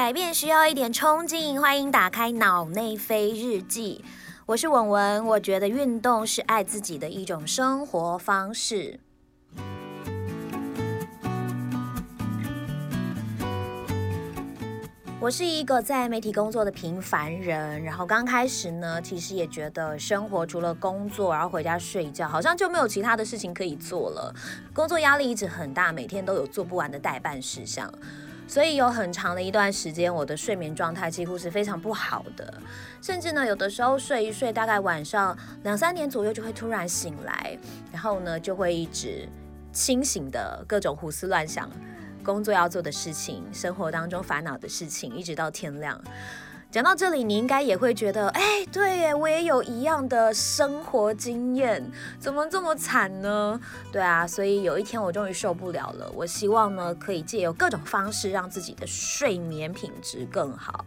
改变需要一点冲劲，欢迎打开脑内飞日记。我是文文，我觉得运动是爱自己的一种生活方式。我是一个在媒体工作的平凡人，然后刚开始呢，其实也觉得生活除了工作，然后回家睡觉，好像就没有其他的事情可以做了。工作压力一直很大，每天都有做不完的待办事项，所以有很长的一段时间，我的睡眠状态几乎是非常不好的，甚至呢，有的时候睡一睡，大概晚上两三点左右就会突然醒来，然后呢，就会一直清醒的各种胡思乱想。工作要做的事情，生活当中烦恼的事情，一直到天亮。讲到这里，你应该也会觉得，哎，对耶，我也有一样的生活经验，怎么这么惨呢？对啊，所以有一天我终于受不了了。我希望呢，可以借由各种方式让自己的睡眠品质更好。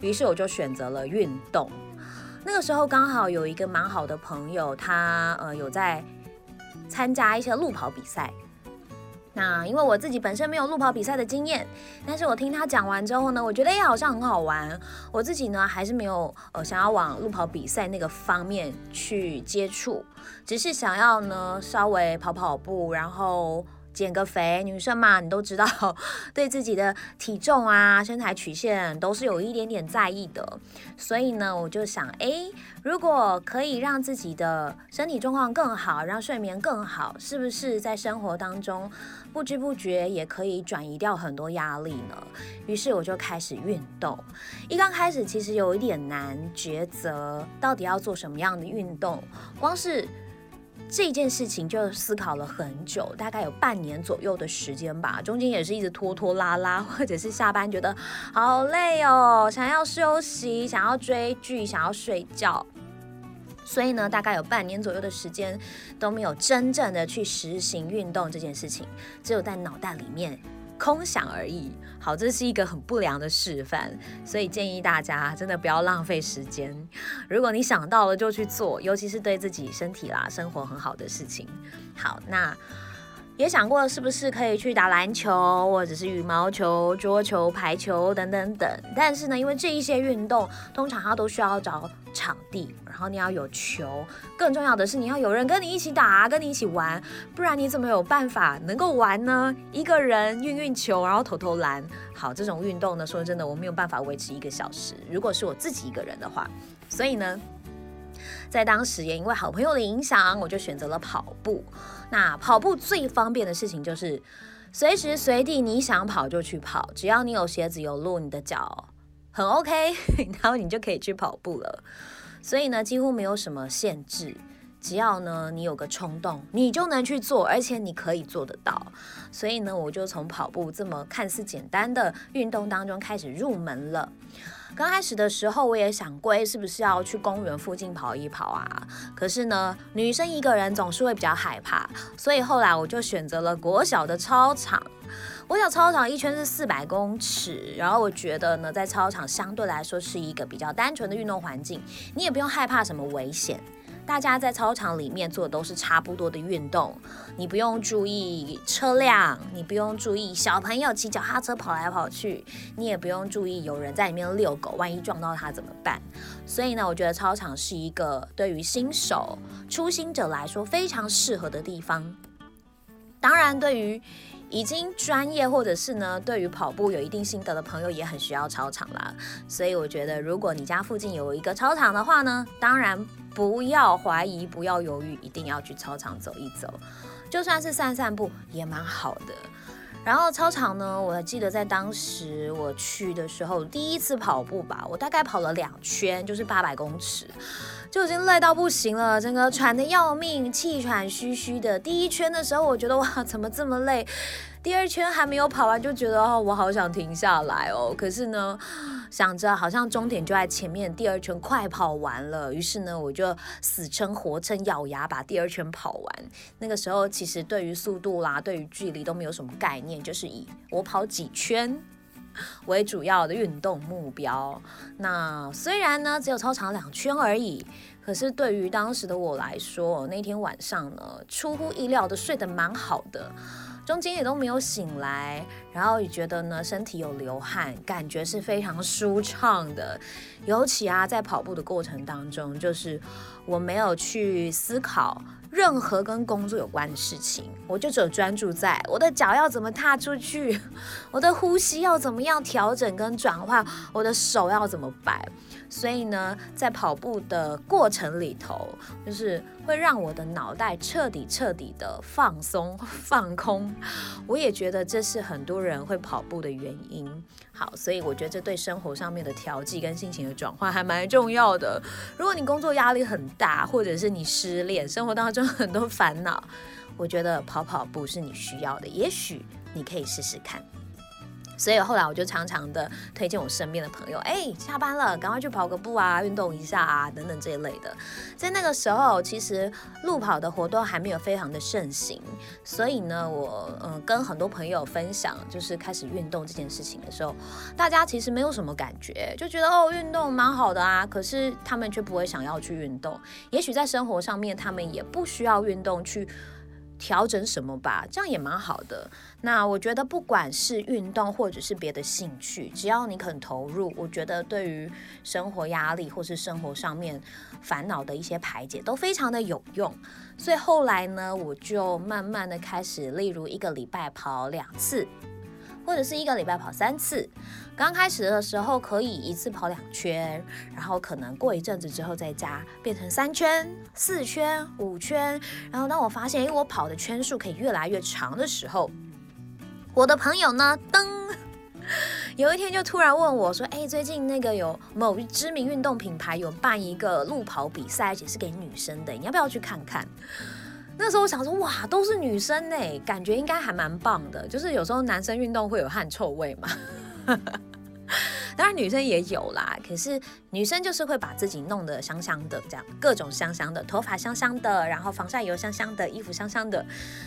于是我就选择了运动。那个时候刚好有一个蛮好的朋友，他呃有在参加一些路跑比赛。那因为我自己本身没有路跑比赛的经验，但是我听他讲完之后呢，我觉得也好像很好玩。我自己呢还是没有呃想要往路跑比赛那个方面去接触，只是想要呢稍微跑跑步，然后。减个肥，女生嘛，你都知道，对自己的体重啊、身材曲线都是有一点点在意的。所以呢，我就想，诶，如果可以让自己的身体状况更好，让睡眠更好，是不是在生活当中不知不觉也可以转移掉很多压力呢？于是我就开始运动。一刚开始其实有一点难抉择，到底要做什么样的运动，光是。这件事情就思考了很久，大概有半年左右的时间吧。中间也是一直拖拖拉拉，或者是下班觉得好累哦，想要休息，想要追剧，想要睡觉。所以呢，大概有半年左右的时间都没有真正的去实行运动这件事情，只有在脑袋里面。空想而已。好，这是一个很不良的示范，所以建议大家真的不要浪费时间。如果你想到了就去做，尤其是对自己身体啦、生活很好的事情。好，那。也想过是不是可以去打篮球，或者是羽毛球、桌球、排球等等等。但是呢，因为这一些运动通常它都需要找场地，然后你要有球，更重要的是你要有人跟你一起打，跟你一起玩，不然你怎么有办法能够玩呢？一个人运运球，然后投投篮，好，这种运动呢，说真的，我没有办法维持一个小时。如果是我自己一个人的话，所以呢。在当时也因为好朋友的影响，我就选择了跑步。那跑步最方便的事情就是，随时随地你想跑就去跑，只要你有鞋子有路，你的脚很 OK，然后你就可以去跑步了。所以呢，几乎没有什么限制，只要呢你有个冲动，你就能去做，而且你可以做得到。所以呢，我就从跑步这么看似简单的运动当中开始入门了。刚开始的时候，我也想过，是不是要去公园附近跑一跑啊？可是呢，女生一个人总是会比较害怕，所以后来我就选择了国小的操场。国小操场一圈是四百公尺，然后我觉得呢，在操场相对来说是一个比较单纯的运动环境，你也不用害怕什么危险。大家在操场里面做的都是差不多的运动，你不用注意车辆，你不用注意小朋友骑脚踏车跑来跑去，你也不用注意有人在里面遛狗，万一撞到他怎么办？所以呢，我觉得操场是一个对于新手、初心者来说非常适合的地方。当然，对于已经专业或者是呢，对于跑步有一定心得的朋友，也很需要操场啦。所以我觉得，如果你家附近有一个操场的话呢，当然。不要怀疑，不要犹豫，一定要去操场走一走，就算是散散步也蛮好的。然后操场呢，我记得在当时我去的时候，第一次跑步吧，我大概跑了两圈，就是八百公尺，就已经累到不行了，整个喘得要命，气喘吁吁的。第一圈的时候，我觉得哇，怎么这么累？第二圈还没有跑完，就觉得哦，我好想停下来哦。可是呢，想着好像终点就在前面，第二圈快跑完了，于是呢，我就死撑活撑，咬牙把第二圈跑完。那个时候其实对于速度啦，对于距离都没有什么概念，就是以我跑几圈为主要的运动目标。那虽然呢，只有操场两圈而已，可是对于当时的我来说，那天晚上呢，出乎意料的睡得蛮好的。中间也都没有醒来，然后也觉得呢身体有流汗，感觉是非常舒畅的。尤其啊，在跑步的过程当中，就是我没有去思考。任何跟工作有关的事情，我就只有专注在我的脚要怎么踏出去，我的呼吸要怎么样调整跟转换，我的手要怎么摆。所以呢，在跑步的过程里头，就是会让我的脑袋彻底彻底的放松放空。我也觉得这是很多人会跑步的原因。好，所以我觉得这对生活上面的调剂跟心情的转换还蛮重要的。如果你工作压力很大，或者是你失恋，生活当中很多烦恼，我觉得跑跑步是你需要的。也许你可以试试看。所以后来我就常常的推荐我身边的朋友，哎，下班了，赶快去跑个步啊，运动一下啊，等等这一类的。在那个时候，其实路跑的活动还没有非常的盛行，所以呢，我嗯、跟很多朋友分享，就是开始运动这件事情的时候，大家其实没有什么感觉，就觉得哦，运动蛮好的啊，可是他们却不会想要去运动。也许在生活上面，他们也不需要运动去。调整什么吧，这样也蛮好的。那我觉得不管是运动或者是别的兴趣，只要你肯投入，我觉得对于生活压力或是生活上面烦恼的一些排解都非常的有用。所以后来呢，我就慢慢的开始，例如一个礼拜跑两次。或者是一个礼拜跑三次，刚开始的时候可以一次跑两圈，然后可能过一阵子之后再加，变成三圈、四圈、五圈。然后当我发现，因为我跑的圈数可以越来越长的时候，我的朋友呢，噔，有一天就突然问我说：“哎，最近那个有某知名运动品牌有办一个路跑比赛，而且是给女生的，你要不要去看看？”那时候我想说，哇，都是女生呢，感觉应该还蛮棒的。就是有时候男生运动会有汗臭味嘛。当然女生也有啦，可是女生就是会把自己弄得香香的，这样各种香香的，头发香香的，然后防晒油香香的，衣服香香的。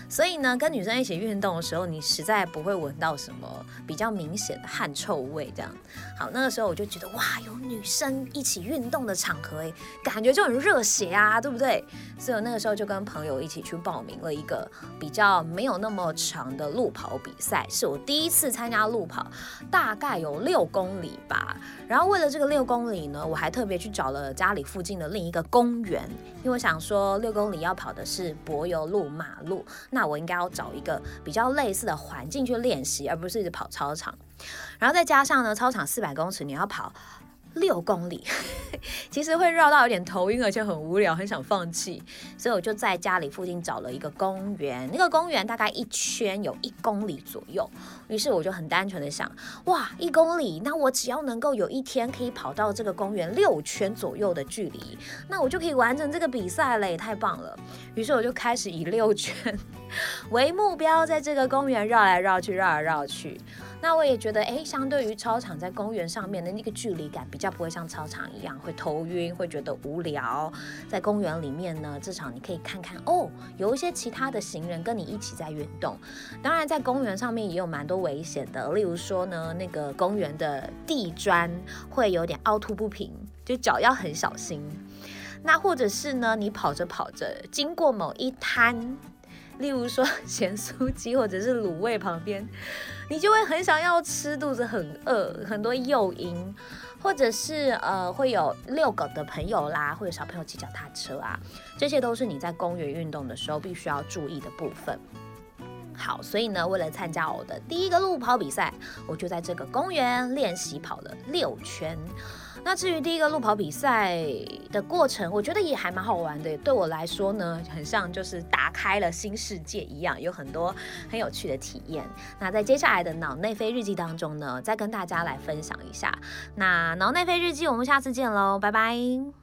所以呢，跟女生一起运动的时候，你实在不会闻到什么比较明显的汗臭味。这样，好，那个时候我就觉得哇，有女生一起运动的场合，哎，感觉就很热血啊，对不对？所以我那个时候就跟朋友一起去报名了一个比较没有那么长的路跑比赛，是我第一次参加路跑，大概有六公里。吧，然后为了这个六公里呢，我还特别去找了家里附近的另一个公园，因为我想说六公里要跑的是柏油路马路，那我应该要找一个比较类似的环境去练习，而不是一直跑操场。然后再加上呢，操场四百公尺，你要跑。六公里，其实会绕到有点头晕，而且很无聊，很想放弃。所以我就在家里附近找了一个公园，那个公园大概一圈有一公里左右。于是我就很单纯的想，哇，一公里，那我只要能够有一天可以跑到这个公园六圈左右的距离，那我就可以完成这个比赛了，也太棒了。于是我就开始以六圈 为目标，在这个公园绕来绕去，绕来绕去。那我也觉得，哎，相对于操场在公园上面的那个距离感，比较不会像操场一样会头晕，会觉得无聊。在公园里面呢，至少你可以看看哦，有一些其他的行人跟你一起在运动。当然，在公园上面也有蛮多危险的，例如说呢，那个公园的地砖会有点凹凸不平，就脚要很小心。那或者是呢，你跑着跑着经过某一摊。例如说 咸酥鸡或者是卤味旁边，你就会很想要吃，肚子很饿，很多诱因，或者是呃会有遛狗的朋友啦，会有小朋友骑脚踏车啊，这些都是你在公园运动的时候必须要注意的部分。好，所以呢，为了参加我的第一个路跑比赛，我就在这个公园练习跑了六圈。那至于第一个路跑比赛的过程，我觉得也还蛮好玩的。对我来说呢，很像就是打开了新世界一样，有很多很有趣的体验。那在接下来的脑内飞日记当中呢，再跟大家来分享一下。那脑内飞日记，我们下次见喽，拜拜。